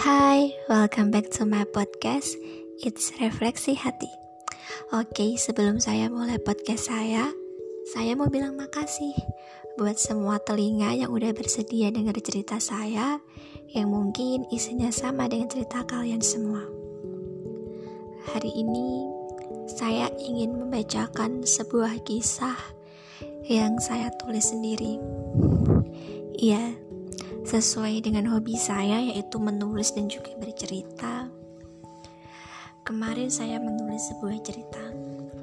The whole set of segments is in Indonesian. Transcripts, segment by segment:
Hai, welcome back to my podcast. It's Refleksi Hati. Oke, sebelum saya mulai podcast saya, saya mau bilang makasih buat semua telinga yang udah bersedia dengar cerita saya yang mungkin isinya sama dengan cerita kalian semua. Hari ini saya ingin membacakan sebuah kisah yang saya tulis sendiri. Iya, sesuai dengan hobi saya yaitu menulis dan juga bercerita. Kemarin saya menulis sebuah cerita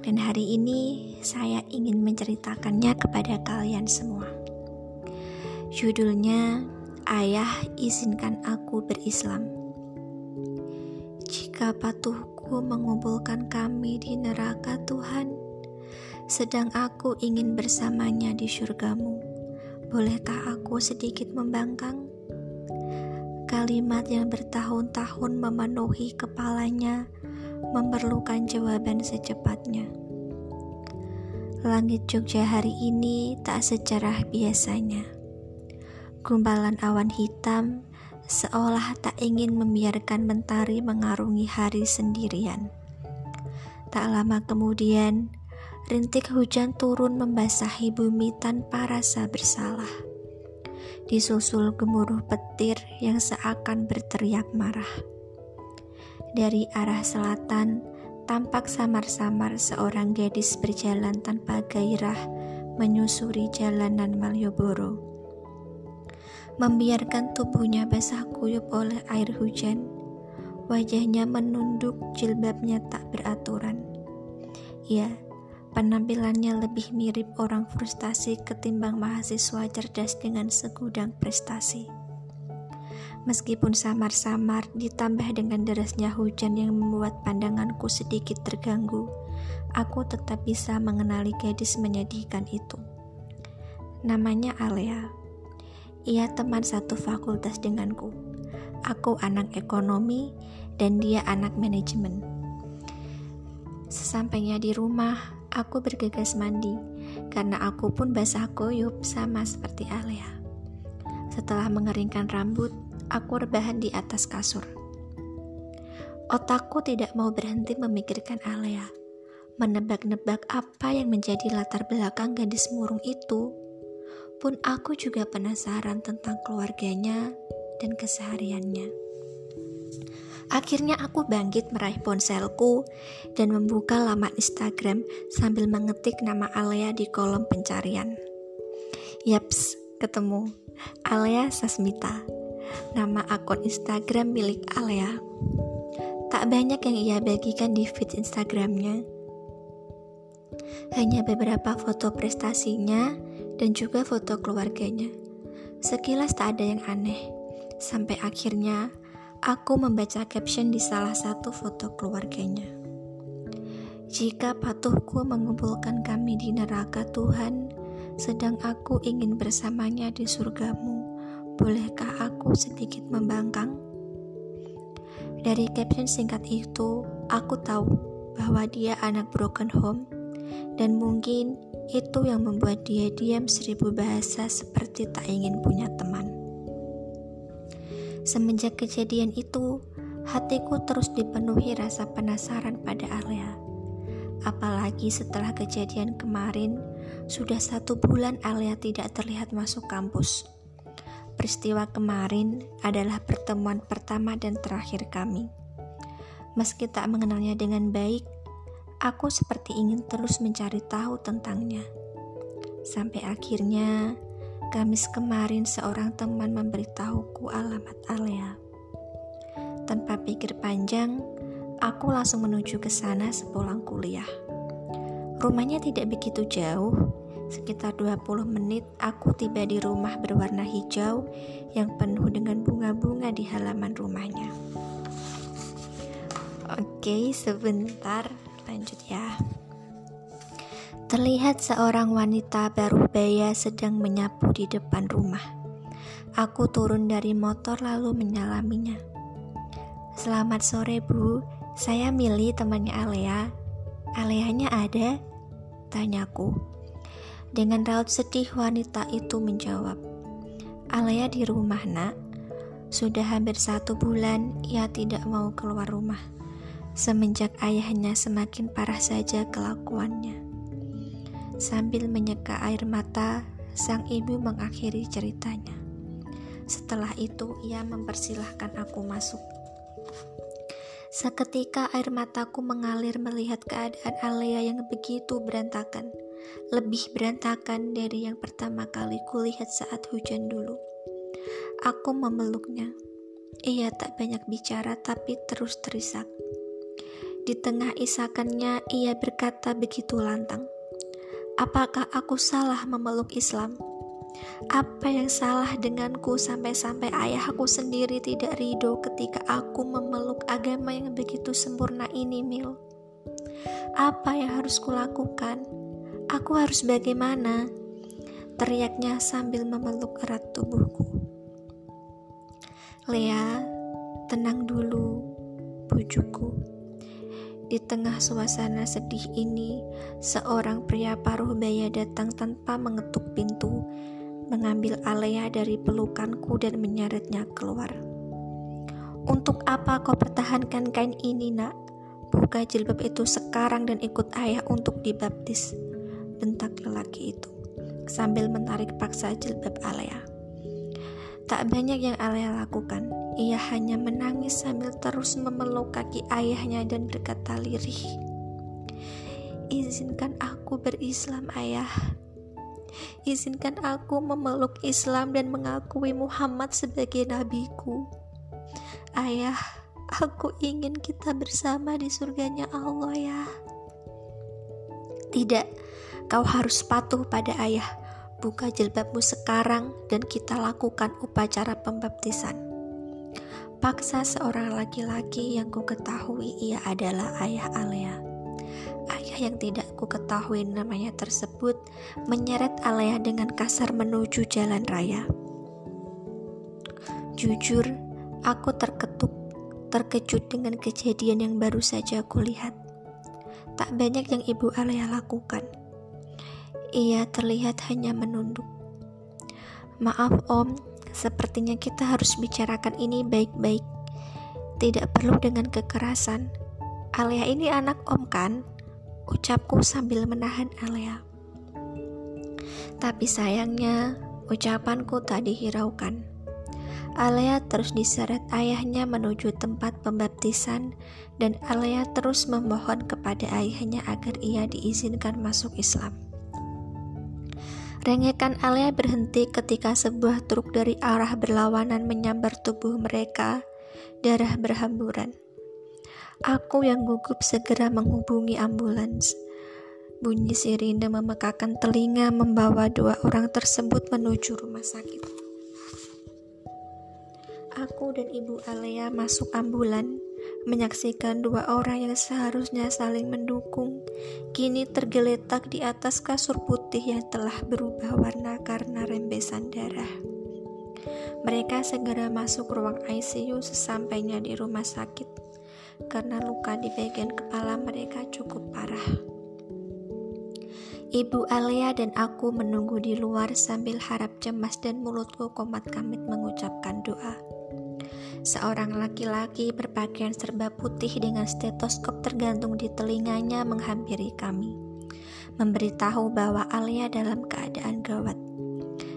dan hari ini saya ingin menceritakannya kepada kalian semua. Judulnya Ayah izinkan aku berislam. Jika patuhku mengumpulkan kami di neraka Tuhan, sedang aku ingin bersamanya di surgamu Bolehkah aku sedikit membangkang? Kalimat yang bertahun-tahun memenuhi kepalanya memerlukan jawaban secepatnya. Langit Jogja hari ini tak secerah biasanya. Gumpalan awan hitam seolah tak ingin membiarkan mentari mengarungi hari sendirian. Tak lama kemudian, rintik hujan turun membasahi bumi tanpa rasa bersalah. Disusul gemuruh petir yang seakan berteriak marah. Dari arah selatan, tampak samar-samar seorang gadis berjalan tanpa gairah menyusuri jalanan Malioboro. Membiarkan tubuhnya basah kuyup oleh air hujan, wajahnya menunduk, jilbabnya tak beraturan. Ya, Penampilannya lebih mirip orang frustasi ketimbang mahasiswa cerdas dengan segudang prestasi. Meskipun samar-samar ditambah dengan derasnya hujan yang membuat pandanganku sedikit terganggu, aku tetap bisa mengenali gadis menyedihkan itu. Namanya Alea. Ia teman satu fakultas denganku. Aku anak ekonomi dan dia anak manajemen. Sesampainya di rumah, Aku bergegas mandi karena aku pun basah kuyup sama seperti Alea. Setelah mengeringkan rambut, aku rebahan di atas kasur. Otakku tidak mau berhenti memikirkan Alea, menebak-nebak apa yang menjadi latar belakang gadis murung itu. Pun aku juga penasaran tentang keluarganya dan kesehariannya. Akhirnya aku bangkit meraih ponselku dan membuka laman Instagram sambil mengetik nama Alea di kolom pencarian. Yaps, ketemu. Alea Sasmita. Nama akun Instagram milik Alea. Tak banyak yang ia bagikan di feed Instagramnya. Hanya beberapa foto prestasinya dan juga foto keluarganya. Sekilas tak ada yang aneh. Sampai akhirnya Aku membaca caption di salah satu foto keluarganya. Jika patuhku mengumpulkan kami di neraka Tuhan, sedang aku ingin bersamanya di surgamu, bolehkah aku sedikit membangkang? Dari caption singkat itu, aku tahu bahwa dia anak broken home, dan mungkin itu yang membuat dia diam seribu bahasa seperti tak ingin punya teman. Semenjak kejadian itu, hatiku terus dipenuhi rasa penasaran pada Alea. Apalagi setelah kejadian kemarin, sudah satu bulan Alea tidak terlihat masuk kampus. Peristiwa kemarin adalah pertemuan pertama dan terakhir kami. Meski tak mengenalnya dengan baik, aku seperti ingin terus mencari tahu tentangnya. Sampai akhirnya, Kamis kemarin seorang teman memberitahuku alamat Alea. Tanpa pikir panjang, aku langsung menuju ke sana sepulang kuliah. Rumahnya tidak begitu jauh, sekitar 20 menit aku tiba di rumah berwarna hijau yang penuh dengan bunga-bunga di halaman rumahnya. Oke, sebentar, lanjut ya. Terlihat seorang wanita baru baya sedang menyapu di depan rumah. Aku turun dari motor lalu menyalaminya. Selamat sore bu, saya milih temannya Alea. Aleanya ada? Tanyaku. Dengan raut sedih wanita itu menjawab. Alea di rumah nak. Sudah hampir satu bulan ia tidak mau keluar rumah. Semenjak ayahnya semakin parah saja kelakuannya. Sambil menyeka air mata, sang ibu mengakhiri ceritanya. Setelah itu, ia mempersilahkan aku masuk. Seketika air mataku mengalir melihat keadaan Alea yang begitu berantakan, lebih berantakan dari yang pertama kali kulihat saat hujan dulu. Aku memeluknya. Ia tak banyak bicara tapi terus terisak. Di tengah isakannya ia berkata begitu lantang. Apakah aku salah memeluk Islam? Apa yang salah denganku sampai-sampai ayahku sendiri tidak ridho ketika aku memeluk agama yang begitu sempurna ini, Mil? Apa yang harus kulakukan? Aku harus bagaimana? Teriaknya sambil memeluk erat tubuhku. Lea, tenang dulu, bujukku. Di tengah suasana sedih ini, seorang pria paruh baya datang tanpa mengetuk pintu mengambil Alea dari pelukanku dan menyeretnya keluar. Untuk apa kau pertahankan kain ini, nak? Buka jilbab itu sekarang dan ikut ayah untuk dibaptis. Bentak lelaki itu sambil menarik paksa jilbab Alea. Tak banyak yang Alea lakukan. Ia hanya menangis sambil terus memeluk kaki ayahnya dan berkata lirih. Izinkan aku berislam, ayah. Izinkan aku memeluk Islam dan mengakui Muhammad sebagai nabiku. Ayah, aku ingin kita bersama di surganya Allah ya. Tidak, kau harus patuh pada ayah. Buka jilbabmu sekarang dan kita lakukan upacara pembaptisan. Paksa seorang laki-laki yang ku ketahui ia adalah ayah Alea. Ayah yang tidak ku ketahui namanya tersebut menyeret Alea dengan kasar menuju jalan raya. Jujur, aku terketuk, terkejut dengan kejadian yang baru saja aku lihat. Tak banyak yang ibu Alea lakukan. Ia terlihat hanya menunduk. Maaf om, sepertinya kita harus bicarakan ini baik-baik. Tidak perlu dengan kekerasan. Alea ini anak om kan? ucapku sambil menahan Alea. Tapi sayangnya, ucapanku tak dihiraukan. Alea terus diseret ayahnya menuju tempat pembaptisan dan Alea terus memohon kepada ayahnya agar ia diizinkan masuk Islam. Rengekan Alea berhenti ketika sebuah truk dari arah berlawanan menyambar tubuh mereka, darah berhamburan. Aku yang gugup segera menghubungi ambulans. Bunyi sirine memekakan telinga membawa dua orang tersebut menuju rumah sakit. Aku dan Ibu Alea masuk ambulan, menyaksikan dua orang yang seharusnya saling mendukung, kini tergeletak di atas kasur putih yang telah berubah warna karena rembesan darah. Mereka segera masuk ruang ICU sesampainya di rumah sakit karena luka di bagian kepala mereka cukup parah. Ibu Alia dan aku menunggu di luar sambil harap cemas dan mulutku komat kamit mengucapkan doa. Seorang laki-laki berpakaian serba putih dengan stetoskop tergantung di telinganya menghampiri kami, memberitahu bahwa Alia dalam keadaan gawat.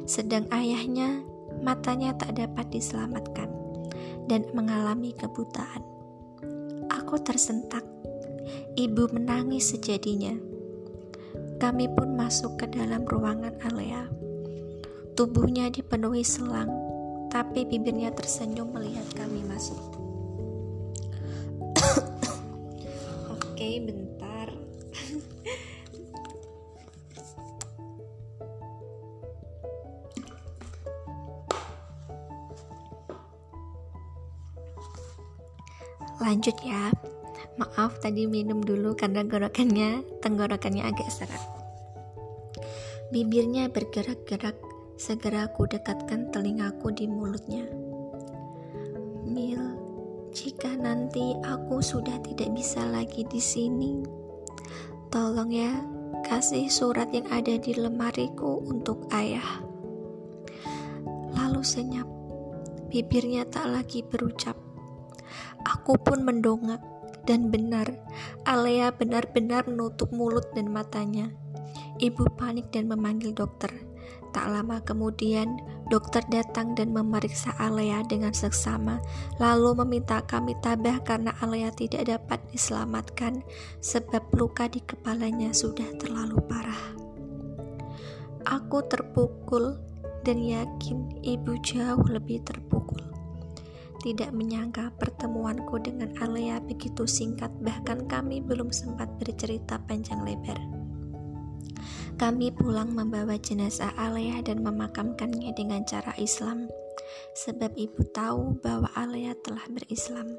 Sedang ayahnya, matanya tak dapat diselamatkan dan mengalami kebutaan. Aku tersentak. Ibu menangis sejadinya. Kami pun masuk ke dalam ruangan Alea. Tubuhnya dipenuhi selang, tapi bibirnya tersenyum melihat kami masuk. Oke, bentar. Lanjut ya. Maaf tadi minum dulu karena gorokannya tenggorokannya agak serak. Bibirnya bergerak-gerak, segera aku dekatkan telingaku di mulutnya. Mil, jika nanti aku sudah tidak bisa lagi di sini, tolong ya kasih surat yang ada di lemariku untuk ayah. Lalu senyap Bibirnya tak lagi berucap. Aku pun mendongak, dan benar, Alea benar-benar menutup mulut dan matanya. Ibu panik dan memanggil dokter. Tak lama kemudian, dokter datang dan memeriksa Alea dengan seksama, lalu meminta kami tabah karena Alea tidak dapat diselamatkan sebab luka di kepalanya sudah terlalu parah. Aku terpukul dan yakin ibu jauh lebih terpukul. Tidak menyangka pertemuanku dengan Alea begitu singkat, bahkan kami belum sempat bercerita panjang lebar. Kami pulang membawa jenazah Alea dan memakamkannya dengan cara Islam, sebab ibu tahu bahwa Alea telah berislam.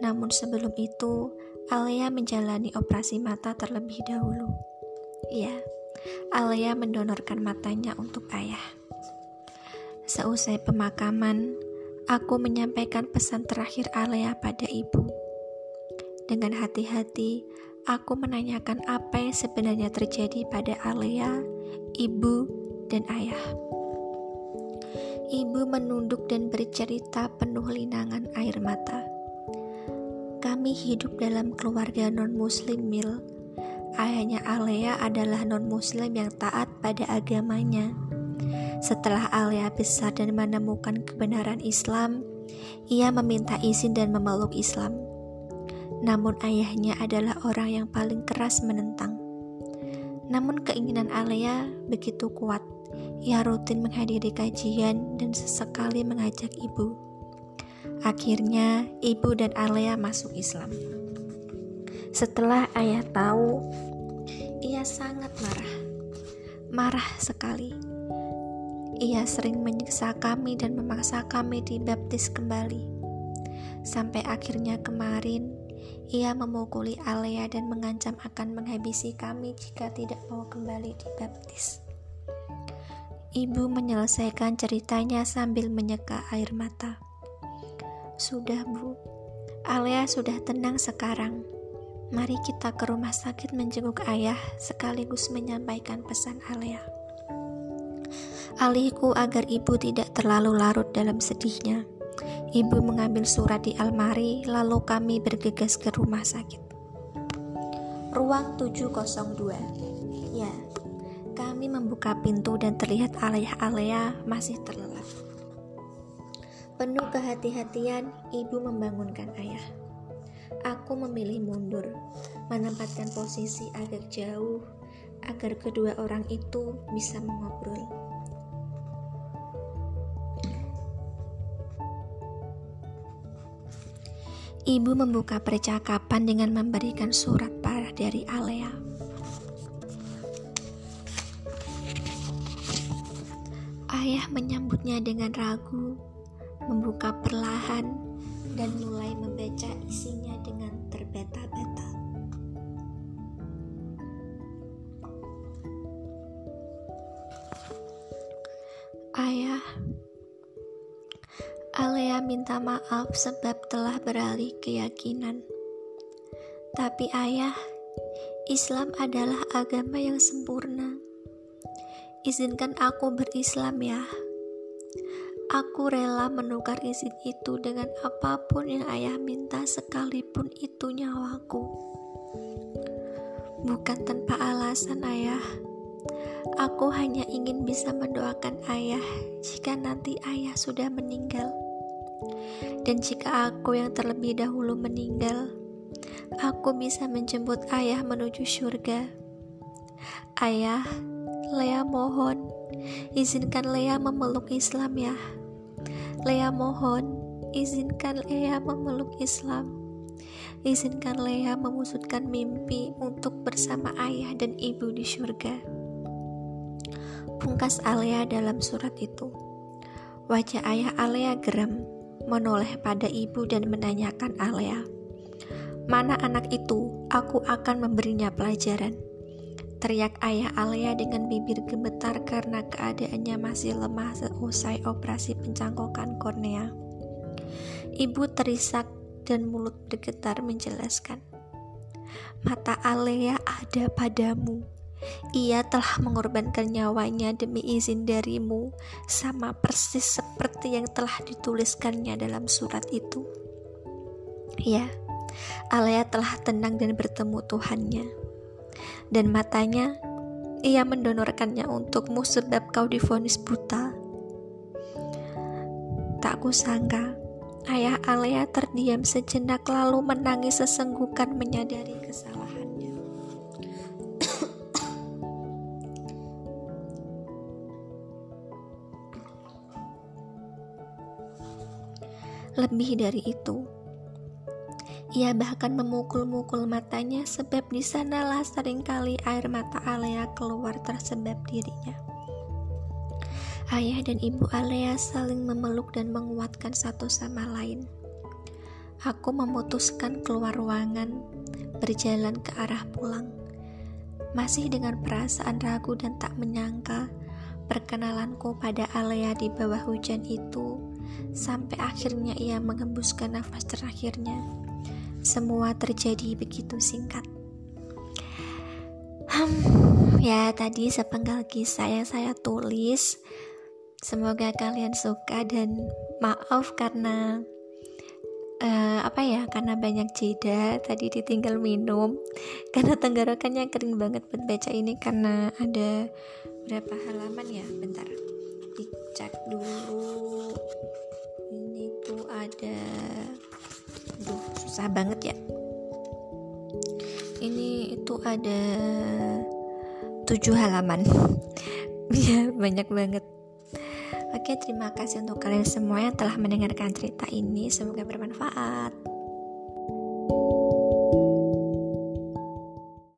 Namun sebelum itu, Alea menjalani operasi mata terlebih dahulu. Ya, Alea mendonorkan matanya untuk ayah. Seusai pemakaman, aku menyampaikan pesan terakhir Alea pada ibu. Dengan hati-hati, aku menanyakan apa yang sebenarnya terjadi pada Alea, ibu, dan ayah. Ibu menunduk dan bercerita penuh linangan air mata. Kami hidup dalam keluarga non-muslim Mil. Ayahnya Alea adalah non-muslim yang taat pada agamanya. Setelah Alea besar dan menemukan kebenaran Islam, ia meminta izin dan memeluk Islam namun ayahnya adalah orang yang paling keras menentang. Namun keinginan Alea begitu kuat. Ia rutin menghadiri kajian dan sesekali mengajak ibu. Akhirnya, ibu dan Alea masuk Islam. Setelah ayah tahu, ia sangat marah. Marah sekali. Ia sering menyiksa kami dan memaksa kami dibaptis kembali. Sampai akhirnya kemarin, ia memukuli Alea dan mengancam akan menghabisi kami jika tidak mau kembali dibaptis. Ibu menyelesaikan ceritanya sambil menyeka air mata. Sudah, Bu. Alea sudah tenang sekarang. Mari kita ke rumah sakit menjenguk ayah sekaligus menyampaikan pesan Alea. Alihku agar ibu tidak terlalu larut dalam sedihnya. Ibu mengambil surat di almari, lalu kami bergegas ke rumah sakit. Ruang 702. Ya, kami membuka pintu dan terlihat Alea-Alea masih terlelap. Penuh kehati-hatian, ibu membangunkan ayah. Aku memilih mundur, menempatkan posisi agak jauh agar kedua orang itu bisa mengobrol. Ibu membuka percakapan dengan memberikan surat parah dari Alea. Ayah menyambutnya dengan ragu, membuka perlahan, dan mulai membaca isinya dengan minta maaf sebab telah beralih keyakinan. Tapi ayah, Islam adalah agama yang sempurna. Izinkan aku berislam ya. Aku rela menukar izin itu dengan apa pun yang ayah minta sekalipun itu nyawaku. Bukan tanpa alasan ayah. Aku hanya ingin bisa mendoakan ayah jika nanti ayah sudah meninggal. Dan jika aku yang terlebih dahulu meninggal, aku bisa menjemput ayah menuju surga. Ayah, Lea mohon, izinkan Lea memeluk Islam ya. Lea mohon, izinkan Lea memeluk Islam. Izinkan Lea mewujudkan mimpi untuk bersama ayah dan ibu di surga. Pungkas Alea dalam surat itu. Wajah ayah Alea geram menoleh pada ibu dan menanyakan Alea, "Mana anak itu? Aku akan memberinya pelajaran." Teriak ayah Alea dengan bibir gemetar karena keadaannya masih lemah seusai operasi pencangkokan kornea. Ibu terisak dan mulut bergetar menjelaskan, "Mata Alea ada padamu. Ia telah mengorbankan nyawanya demi izin darimu, sama persis seperti yang telah dituliskannya dalam surat itu. Ya, Alea telah tenang dan bertemu Tuhannya. Dan matanya, ia mendonorkannya untukmu sebab kau difonis buta. Tak kusangka, ayah Alea terdiam sejenak lalu menangis sesenggukan menyadari kesalahannya. Lebih dari itu, ia bahkan memukul-mukul matanya sebab di sanalah sering kali air mata Alea keluar tersebab dirinya. Ayah dan ibu Alea saling memeluk dan menguatkan satu sama lain. Aku memutuskan keluar ruangan, berjalan ke arah pulang. Masih dengan perasaan ragu dan tak menyangka, perkenalanku pada Alea di bawah hujan itu sampai akhirnya ia mengembuskan nafas terakhirnya. Semua terjadi begitu singkat. Hmm, ya tadi sepenggal kisah yang saya tulis. Semoga kalian suka dan maaf karena uh, apa ya karena banyak jeda tadi ditinggal minum karena tenggorokannya kering banget buat baca ini karena ada berapa halaman ya? Bentar. Dicek dulu. Ini tuh ada duh susah banget ya. Ini itu ada tujuh halaman. Ya banyak banget. Oke, terima kasih untuk kalian semua yang telah mendengarkan cerita ini. Semoga bermanfaat.